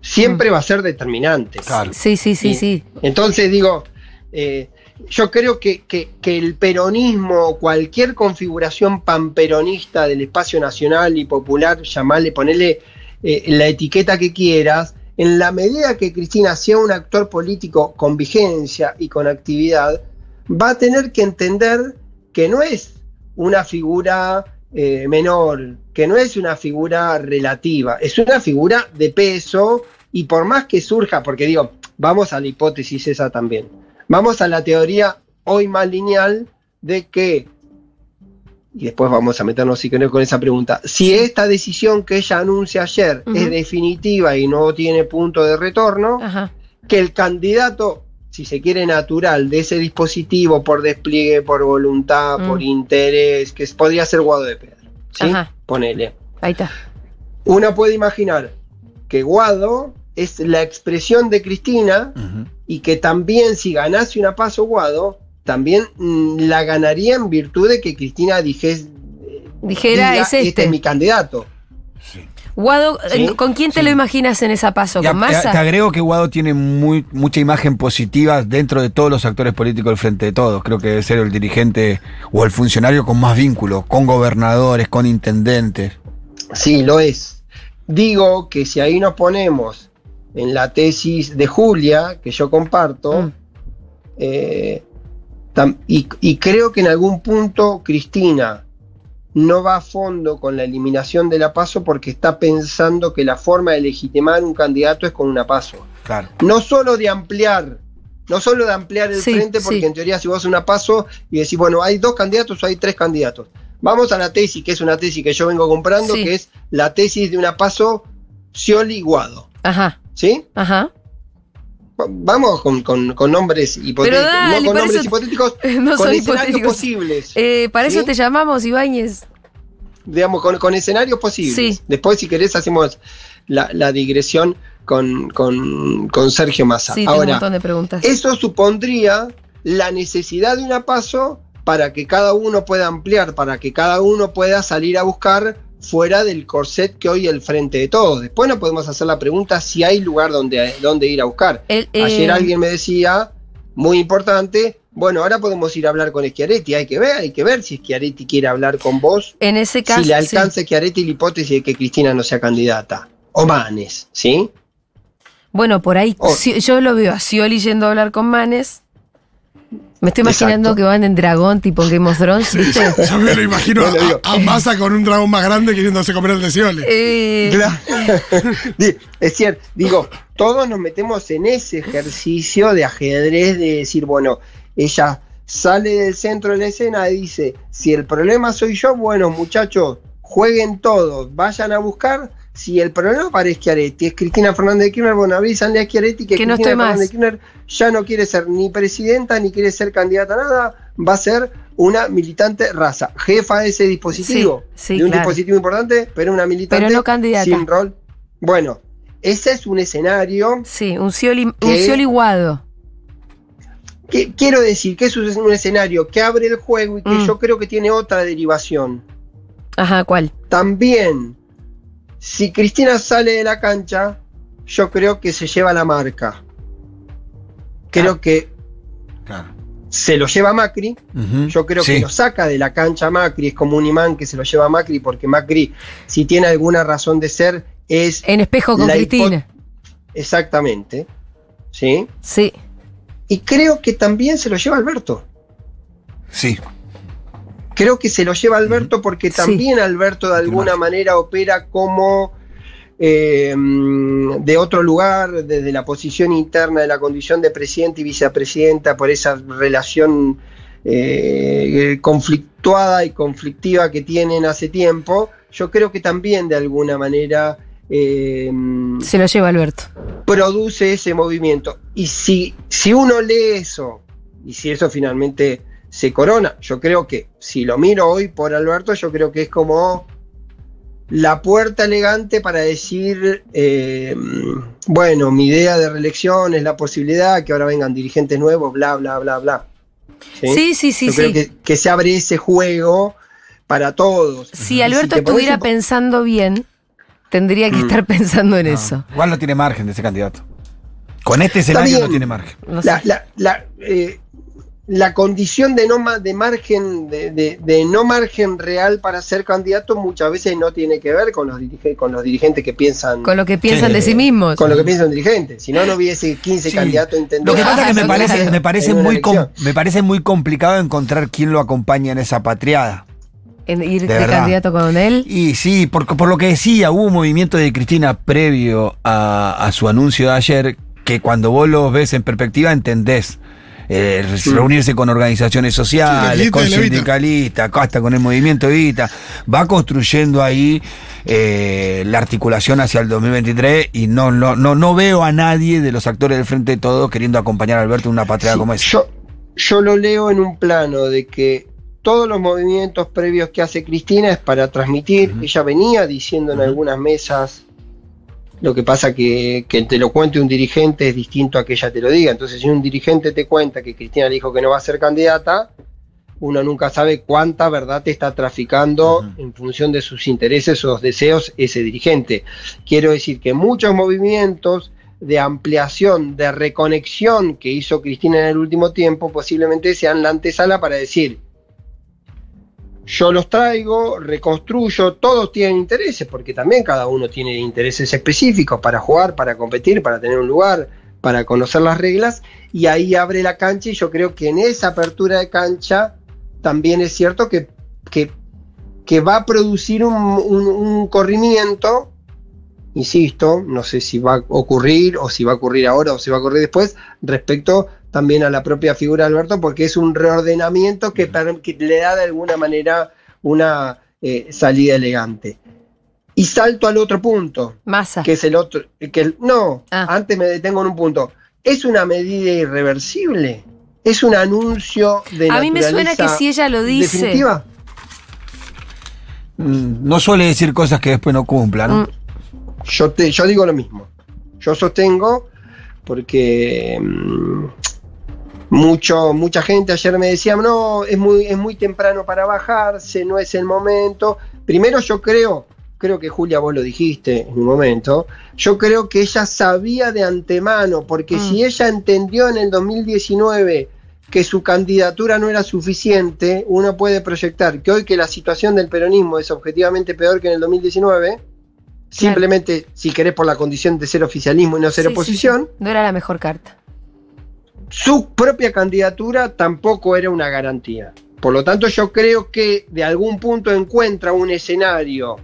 siempre va a ser determinante. Claro. Sí, sí, sí, Sí. sí. Entonces digo, eh, yo creo que, que- que el peronismo o cualquier configuración panperonista del espacio nacional y popular, llamarle, ponerle eh, la etiqueta que quieras, en la medida que Cristina sea un actor político con vigencia y con actividad, va a tener que entender que no es una figura eh, menor, que no es una figura relativa, es una figura de peso y por más que surja, porque digo, vamos a la hipótesis esa también, vamos a la teoría hoy más lineal de que, y después vamos a meternos si querés con esa pregunta, si esta decisión que ella anuncia ayer es definitiva y no tiene punto de retorno, Ajá. que el candidato, si se quiere natural, de ese dispositivo por despliegue, por voluntad, Mm. por interés, que podría ser Guado de Pedro. ¿sí? Ajá. Ponele. Ahí está. Uno puede imaginar que Guado es la expresión de Cristina y que también si ganase una paso Guado, también mm, la ganaría en virtud de que Cristina dijese, Dijera, diga, es este. es mi candidato. Guado, Sí, ¿con quién te sí. lo imaginas en esa paso? ¿Con te- Massa? Te agrego que Guado tiene muy, mucha imagen positiva dentro de todos los actores políticos del Frente de Todos. Creo que debe ser el dirigente o el funcionario con más vínculos, con gobernadores, con intendentes. Sí, lo es. Digo que si ahí nos ponemos en la tesis de Julia, que yo comparto, Mm. eh, y creo que en algún punto Cristina no va a fondo con la eliminación de la paso porque está pensando que la forma de legitimar un candidato es con una paso. Claro. No solo de ampliar, no solo de ampliar el Sí, frente, porque sí. en teoría si vos haces una paso y decís, bueno, hay dos candidatos o hay tres candidatos. Vamos a la tesis, que es una tesis que yo vengo comprando, Sí. que es la tesis de una paso Scioli Guado. Ajá, ¿Sí? ajá. Va- Vamos con, con- con nombres hipotéticos. dale, no con nombres eso- hipotéticos, No con escenarios hipotéticos. posibles. Eh, para eso ¿Sí? te llamamos, Ibáñez. digamos, con, con escenarios posibles. Sí. Después, si querés, hacemos la, la digresión con, con- con Sergio Massa. Sí, tengo un Ahora, montón de preguntas. eso supondría la necesidad de una paso para que cada uno pueda ampliar, para que cada uno pueda salir a buscar fuera del corset que hoy el frente de todos. Después nos podemos hacer la pregunta si hay lugar donde, donde ir a buscar. El, eh, Ayer alguien me decía, muy importante, bueno, ahora podemos ir a hablar con Schiaretti, hay que ver, hay que ver si Schiaretti quiere hablar con vos, En ese caso. si le sí. alcanza a Schiaretti la hipótesis de que Cristina no sea candidata. O Manes, ¿sí? Bueno, por ahí Oh. yo lo veo a Scioli yendo a hablar con Manes. Me estoy imaginando Exacto. que van en dragón, tipo en Game of Thrones, ¿viste? Yo me lo imagino Bueno, digo- a, a Massa con un dragón más grande queriéndose comer el de. Eh, Claro. Es cierto, digo, todos nos metemos en ese ejercicio de ajedrez de decir, bueno, ella sale del centro de la escena y dice, si el problema soy yo, bueno, muchachos, jueguen todos, vayan a buscar. Si el problema para Schiaretti es Cristina Fernández de Kirchner, bueno, avísanle a Schiaretti que, Cristina. Fernández de Kirchner ya no quiere ser ni presidenta ni quiere ser candidata a nada, va a ser una militante raza, jefa de ese dispositivo, Sí, sí, de un claro. dispositivo importante, pero una militante Pero no candidata. sin rol. Bueno, ese es un escenario sí, un guado. que quiero decir que es un un escenario que abre el juego y que Mm. yo creo que tiene otra derivación. Ajá, ¿cuál? También, si Cristina sale de la cancha, yo creo que se lleva la marca. Creo Ah. que Claro. se lo lleva Macri. Yo creo Sí. que lo saca de la cancha Macri, es como un imán que se lo lleva Macri, porque Macri, si tiene alguna razón de ser, es En espejo con Cristina. exactamente. ¿Sí? Sí. Y creo que también se lo lleva Alberto. Sí. Creo que se lo lleva Alberto porque Sí. también Alberto de alguna manera opera como eh, mm, de otro lugar, desde la posición interna de la condición de presidente y vicepresidenta, por esa relación eh, conflictuada y conflictiva que tienen hace tiempo. Yo creo que también de alguna manera eh, mm, Se lo lleva Alberto. produce ese movimiento. Y si, si uno lee eso, y si eso finalmente se corona, yo creo que, si lo miro hoy por Alberto, yo creo que es como la puerta elegante para decir, eh, bueno, mi idea de reelección es la posibilidad que ahora vengan dirigentes nuevos, bla, bla, bla, bla. Sí, sí, sí, Yo sí. creo que, que se abre ese juego para todos. Si Y Alberto estuviera pensando bien, tendría que Mm. estar pensando en No, eso. Igual no tiene margen de ese candidato. Con este escenario no tiene margen. No La- sé. la- la, eh, la condición de no ma- de margen de, de- de no margen real para ser candidato muchas veces no tiene que ver con los dirige- con los dirigentes que piensan Con lo que piensan Sí. de sí mismos. con lo que piensan los dirigentes. Si no, no hubiese 15 Sí. candidatos a intendente. Lo que pasa es que me parece, me parece muy me parece muy complicado encontrar quién lo acompaña en esa patriada. En ir De candidato con él. Y sí, porque por lo que decía, hubo un movimiento de Cristina previo a, a su anuncio de ayer, que cuando vos lo ves en perspectiva entendés. Eh, reunirse con organizaciones sociales, Sí, con sindicalistas, hasta con el movimiento Evita, va construyendo ahí eh, la articulación hacia el 2023 y no, no, no, no veo a nadie de los actores del Frente de Todos queriendo acompañar a Alberto en una patriada Sí, como esa. Yo, yo lo leo en un plano de que todos los movimientos previos que hace Cristina es para transmitir. Ella venía diciendo en algunas mesas. Lo que pasa que, que te lo cuente un dirigente es distinto a que ella te lo diga. Entonces, si un dirigente te cuenta que Cristina le dijo que no va a ser candidata, uno nunca sabe cuánta verdad te está traficando en función de sus intereses o deseos ese dirigente. Quiero decir que muchos movimientos de ampliación, de reconexión que hizo Cristina en el último tiempo, posiblemente sean la antesala para decir, yo los traigo, reconstruyo, todos tienen intereses, porque también cada uno tiene intereses específicos para jugar, para competir, para tener un lugar, para conocer las reglas, y ahí abre la cancha y yo creo que en esa apertura de cancha también es cierto que, que, va a producir un, un- un corrimiento, insisto, no sé si va a ocurrir o si va a ocurrir ahora o si va a ocurrir después, respecto también a la propia figura de Alberto, porque es un reordenamiento que, per- que le da de alguna manera una eh, salida elegante. Y salto al otro punto, Masa. que es el otro, que el- no, Ah. antes me detengo en un punto. ¿Es una medida irreversible? ¿Es un anuncio de A mí me suena que si ella lo dice. definitiva? Mm, No suele decir cosas que después no cumpla, ¿no? Mm. Yo, te, yo digo lo mismo. Yo sostengo porque mm, mucho, mucha gente ayer me decía, no, es muy, es muy temprano para bajarse, no es el momento. Primero yo creo, creo que Julia vos lo dijiste en un momento, yo creo que ella sabía de antemano, porque Mm. si ella entendió en el 2019 que su candidatura no era suficiente, uno puede proyectar que hoy que la situación del peronismo es objetivamente peor que en el 2019, simplemente si querés por la condición de ser oficialismo y no ser Sí, sí, oposición, sí. No era la mejor carta. Su propia candidatura tampoco era una garantía. Por lo tanto, yo creo que de algún punto encuentra un escenario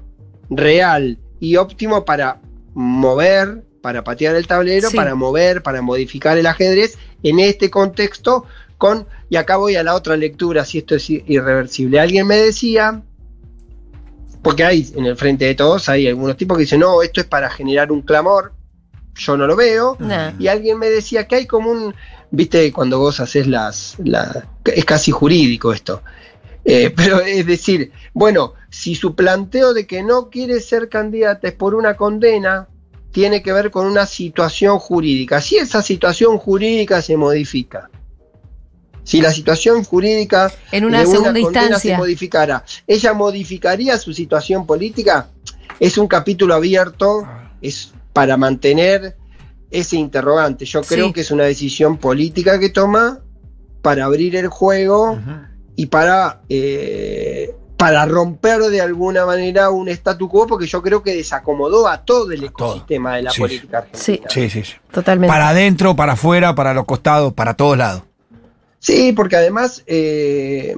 real y óptimo para mover, para patear el tablero, Sí. para mover, para modificar el ajedrez en este contexto con, y acá voy a la otra lectura, si esto es irreversible. Alguien me decía, porque hay en el frente de todos, hay algunos tipos que dicen, no, esto es para generar un clamor, yo no lo veo, y alguien me decía que hay como un, viste, cuando vos haces las, la- es casi jurídico esto. Eh, pero es decir, bueno, si su planteo de que no quiere ser candidata es por una condena, tiene que ver con una situación jurídica. Si esa situación jurídica se modifica, si la situación jurídica En una de segunda condena instancia. se modificara, ¿ella modificaría su situación política? Es un capítulo abierto, es para mantener ese interrogante. Yo creo Sí. que es una decisión política que toma para abrir el juego y para, eh, para romper de alguna manera un statu quo, porque yo creo que desacomodó a todo el A todo. ecosistema de la Sí, política sí. argentina. Sí, sí, sí. Totalmente. Para adentro, para afuera, para los costados, para todos lados. Sí, porque además, eh,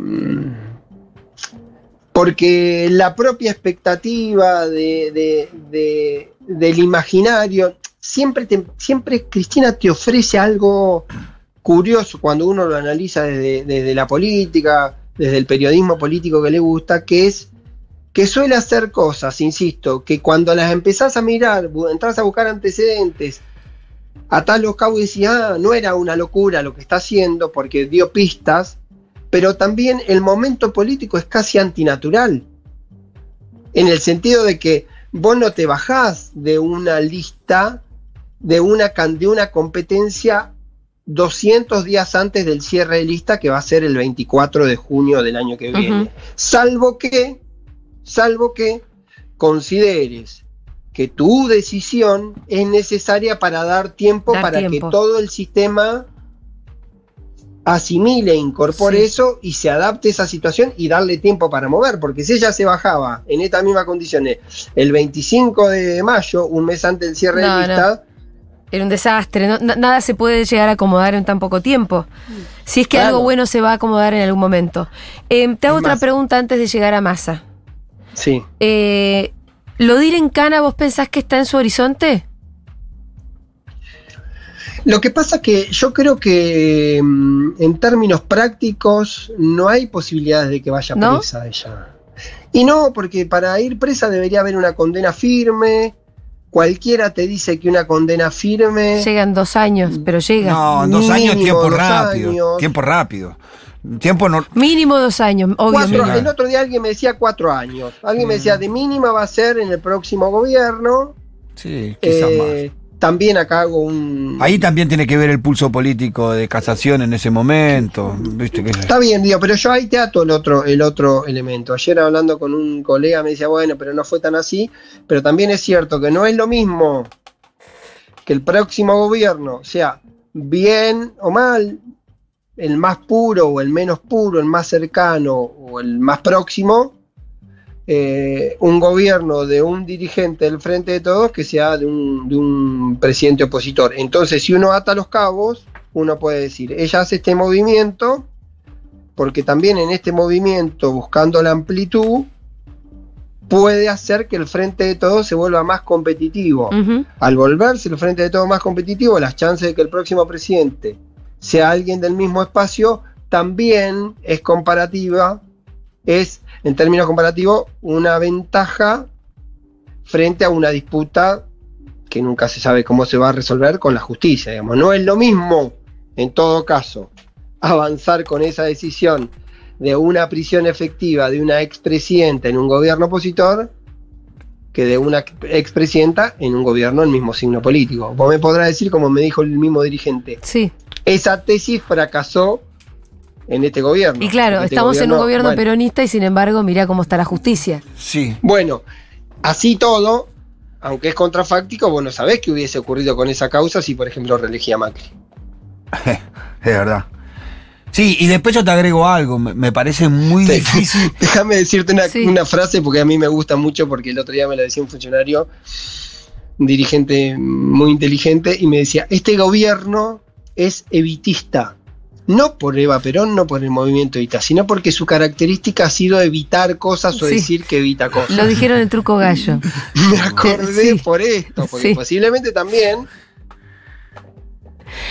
porque la propia expectativa de, de- de- del imaginario, siempre, siempre Cristina te ofrece algo curioso cuando uno lo analiza desde, la política, desde el periodismo político que le gusta, que es que suele hacer cosas, insisto, que cuando las empezás a mirar, entras a buscar antecedentes, atás los cabos y decís, ah, no era una locura lo que está haciendo porque dio pistas, pero también el momento político es casi antinatural, en el sentido de que vos no te bajás de una lista, de una, de una competencia 200 días antes del cierre de lista que va a ser el 24 de junio del año que viene. Salvo que, salvo que consideres que tu decisión es necesaria para dar tiempo Dar para tiempo. que todo el sistema asimile, incorpore Sí. eso y se adapte a esa situación y darle tiempo para mover, porque si ella se bajaba en estas mismas condiciones el 25 de mayo, un mes antes del cierre No, de lista, Era un desastre, no- na- nada se puede llegar a acomodar en tan poco tiempo. Si es que Claro. algo bueno se va a acomodar en algún momento. Eh, te hago Es otra pregunta antes de llegar a Massa. sí. Eh, ¿Lo de ir en cana vos pensás que está en su horizonte? Lo que pasa que yo creo que mm, en términos prácticos no hay posibilidades de que vaya ¿No? presa ella. Y no, porque para ir presa debería haber una condena firme. Cualquiera te dice que una condena firme. Llegan dos años, pero llega. No, en dos años, tiempo dos rápido. años. Tiempo rápido. Tiempo no. Mínimo dos años, Cuatro- obviamente. el otro día alguien me decía cuatro años. Alguien me Mm. decía de mínima va a ser en el próximo gobierno. Sí, quizás Eh, también acá hago un. Ahí también tiene que ver el pulso político de casación en ese momento. ¿Viste que Está bien, digo, pero yo ahí te ato el otro, el otro elemento. Ayer hablando con un colega me decía, bueno, pero no fue tan así. Pero también es cierto que no es lo mismo que el próximo gobierno sea bien o mal, el más puro o el menos puro, el más cercano o el más próximo, eh, un gobierno de un dirigente del Frente de Todos que sea de un, de un presidente opositor. Entonces, si uno ata los cabos, uno puede decir, ella hace este movimiento, porque también en este movimiento, buscando la amplitud, puede hacer que el Frente de Todos se vuelva más competitivo. Al volverse el Frente de Todos más competitivo, las chances de que el próximo presidente sea alguien del mismo espacio también es comparativa, es en términos comparativos una ventaja frente a una disputa que nunca se sabe cómo se va a resolver con la justicia. Digamos. No es lo mismo, en todo caso, avanzar con esa decisión de una prisión efectiva de una expresidenta en un gobierno opositor que de una expresidenta en un gobierno del mismo signo político. Vos me podrás decir, como me dijo el mismo dirigente, Sí. esa tesis fracasó en este gobierno. Y claro, este estamos en un gobierno bueno, peronista y sin embargo, mirá cómo está la justicia. Sí. Bueno, así todo, aunque es contrafáctico, vos no sabés qué hubiese ocurrido con esa causa si, por ejemplo, reelegía Macri. Es verdad. Sí, y después yo te agrego algo. Me, parece muy Sí. difícil. Déjame decirte una, Sí. una frase porque a mí me gusta mucho porque el otro día me lo decía un funcionario, un dirigente muy inteligente, y me decía, este gobierno es evitista. No por Eva Perón, no por el movimiento evita, sino porque su característica ha sido evitar cosas o Sí. decir que evita cosas. Lo dijeron en truco gallo. Me acordé Sí. por esto, porque Sí. posiblemente también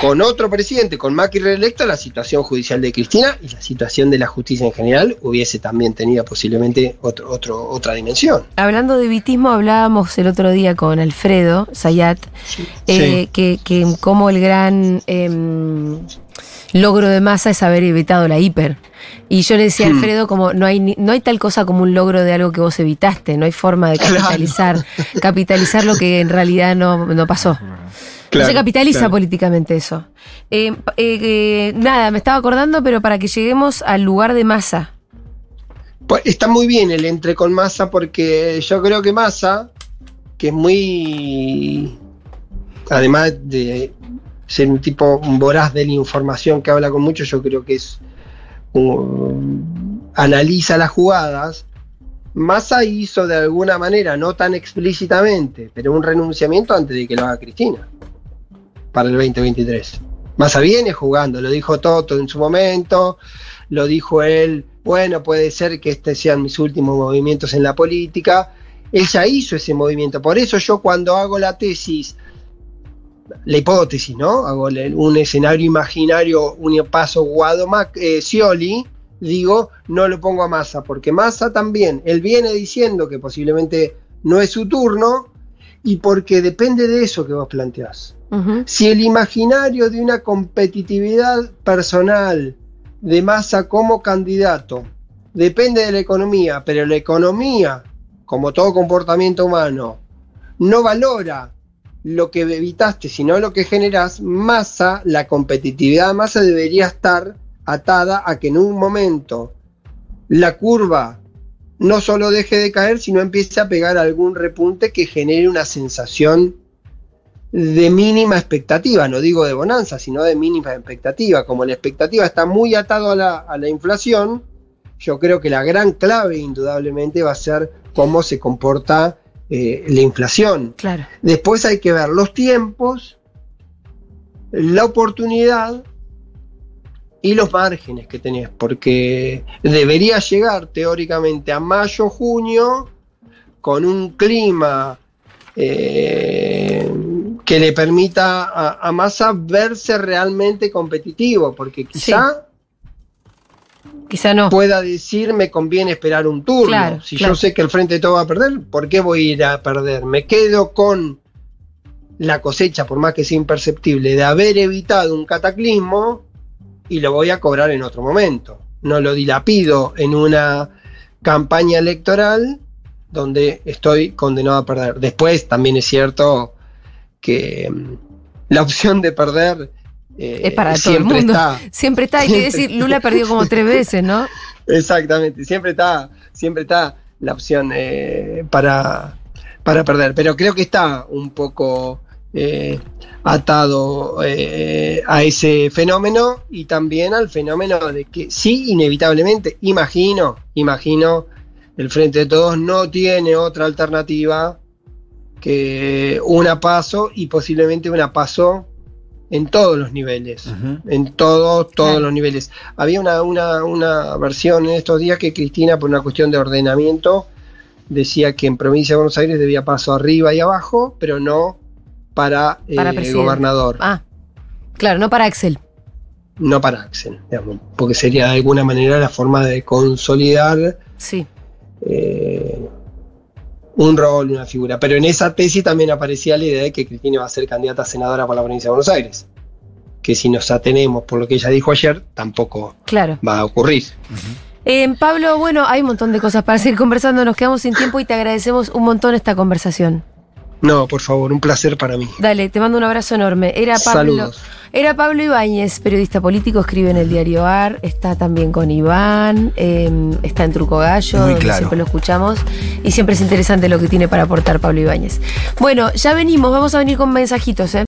con otro presidente, con Macri reelecto, la situación judicial de Cristina y la situación de la justicia en general hubiese también tenido posiblemente otro, otro, otra dimensión. Hablando de vitismo, hablábamos el otro día con Alfredo Sayat, eh, que, que como el gran em, logro de masa es haber evitado la hiper. Y yo le decía a Hmm. Alfredo como no hay ni- no hay tal cosa como un logro de algo que vos evitaste, no hay forma de Claro. capitalizar, capitalizar lo que en realidad no, no pasó. No se capitaliza políticamente eso. Eh, eh, eh, nada, me estaba acordando, pero para que lleguemos al lugar de masa. Pues está muy bien el entre con Massa porque yo creo que Massa, que es muy, además de ser un tipo voraz de la información que habla con mucho, yo creo que es un- analiza las jugadas. Massa hizo de alguna manera, no tan explícitamente, pero un renunciamiento antes de que lo haga Cristina para el 2023. Massa viene jugando, lo dijo Toto en su momento, lo dijo él, bueno, puede ser que este sean mis últimos movimientos en la política. Él ya hizo ese movimiento, por eso yo cuando hago la tesis, la hipótesis, ¿no? Hago un escenario imaginario, un paso Guado eh, Scioli, digo, no lo pongo a Massa, porque Massa también, él viene diciendo que posiblemente no es su turno, y porque depende de eso que vos planteás. Si el imaginario de una competitividad personal de masa como candidato depende de la economía, pero la economía, como todo comportamiento humano, no valora lo que evitaste, sino lo que generas, masa, la competitividad de masa debería estar atada a que en un momento la curva no solo deje de caer, sino empiece a pegar algún repunte que genere una sensación de mínima expectativa, no digo de bonanza, sino de mínima expectativa. Como la expectativa está muy atado a la, a la inflación, yo creo que la gran clave indudablemente va a ser cómo se comporta eh, la inflación. Claro. Después hay que ver los tiempos, la oportunidad y los márgenes que tenés, porque debería llegar teóricamente a mayo, junio, con un clima eh, que le permita a, a Massa verse realmente competitivo, porque quizá Quizá no. pueda decir me conviene esperar un turno. Claro, si claro. yo sé que el frente de todo va a perder, ¿por qué voy a ir a perder? Me quedo con la cosecha, por más que sea imperceptible, de haber evitado un cataclismo y lo voy a cobrar en otro momento. No lo dilapido en una campaña electoral donde estoy condenado a perder. Después también es cierto que mm, la opción de perder eh, Es para todo el mundo. está. Siempre está, hay que decir, Lula perdió como tres veces, ¿no? Exactamente, siempre está, siempre está la opción eh, para, para perder, pero creo que está un poco eh, atado eh, a ese fenómeno y también al fenómeno de que sí, inevitablemente, imagino, imagino, el Frente de Todos no tiene otra alternativa que una paso y posiblemente una paso en todos los niveles en todos, todos Claro. los niveles. Había una, una, una versión en estos días que Cristina, por una cuestión de ordenamiento, decía que en provincia de Buenos Aires debía paso arriba y abajo, pero no para, eh, Para presidente. gobernador, Ah, claro, no para Axel. no para Axel, digamos, porque sería de alguna manera la forma de consolidar Sí. eh, un rol, una figura. Pero en esa tesis también aparecía la idea de que Cristina va a ser candidata a senadora por la provincia de Buenos Aires. Que si nos atenemos por lo que ella dijo ayer, tampoco Claro. va a ocurrir. Eh, Pablo, bueno, hay un montón de cosas para seguir conversando, nos quedamos sin tiempo y te agradecemos un montón esta conversación. No, por favor, un placer para mí. Dale, te mando un abrazo enorme. Era Pablo, Saludos. Era Pablo Ibáñez, periodista político, escribe en el diario AR, está también con Iván, eh, está en Truco Gallo, Muy claro. siempre lo escuchamos, y siempre es interesante lo que tiene para aportar Pablo Ibáñez. Bueno, ya venimos, vamos a venir con mensajitos, ¿eh?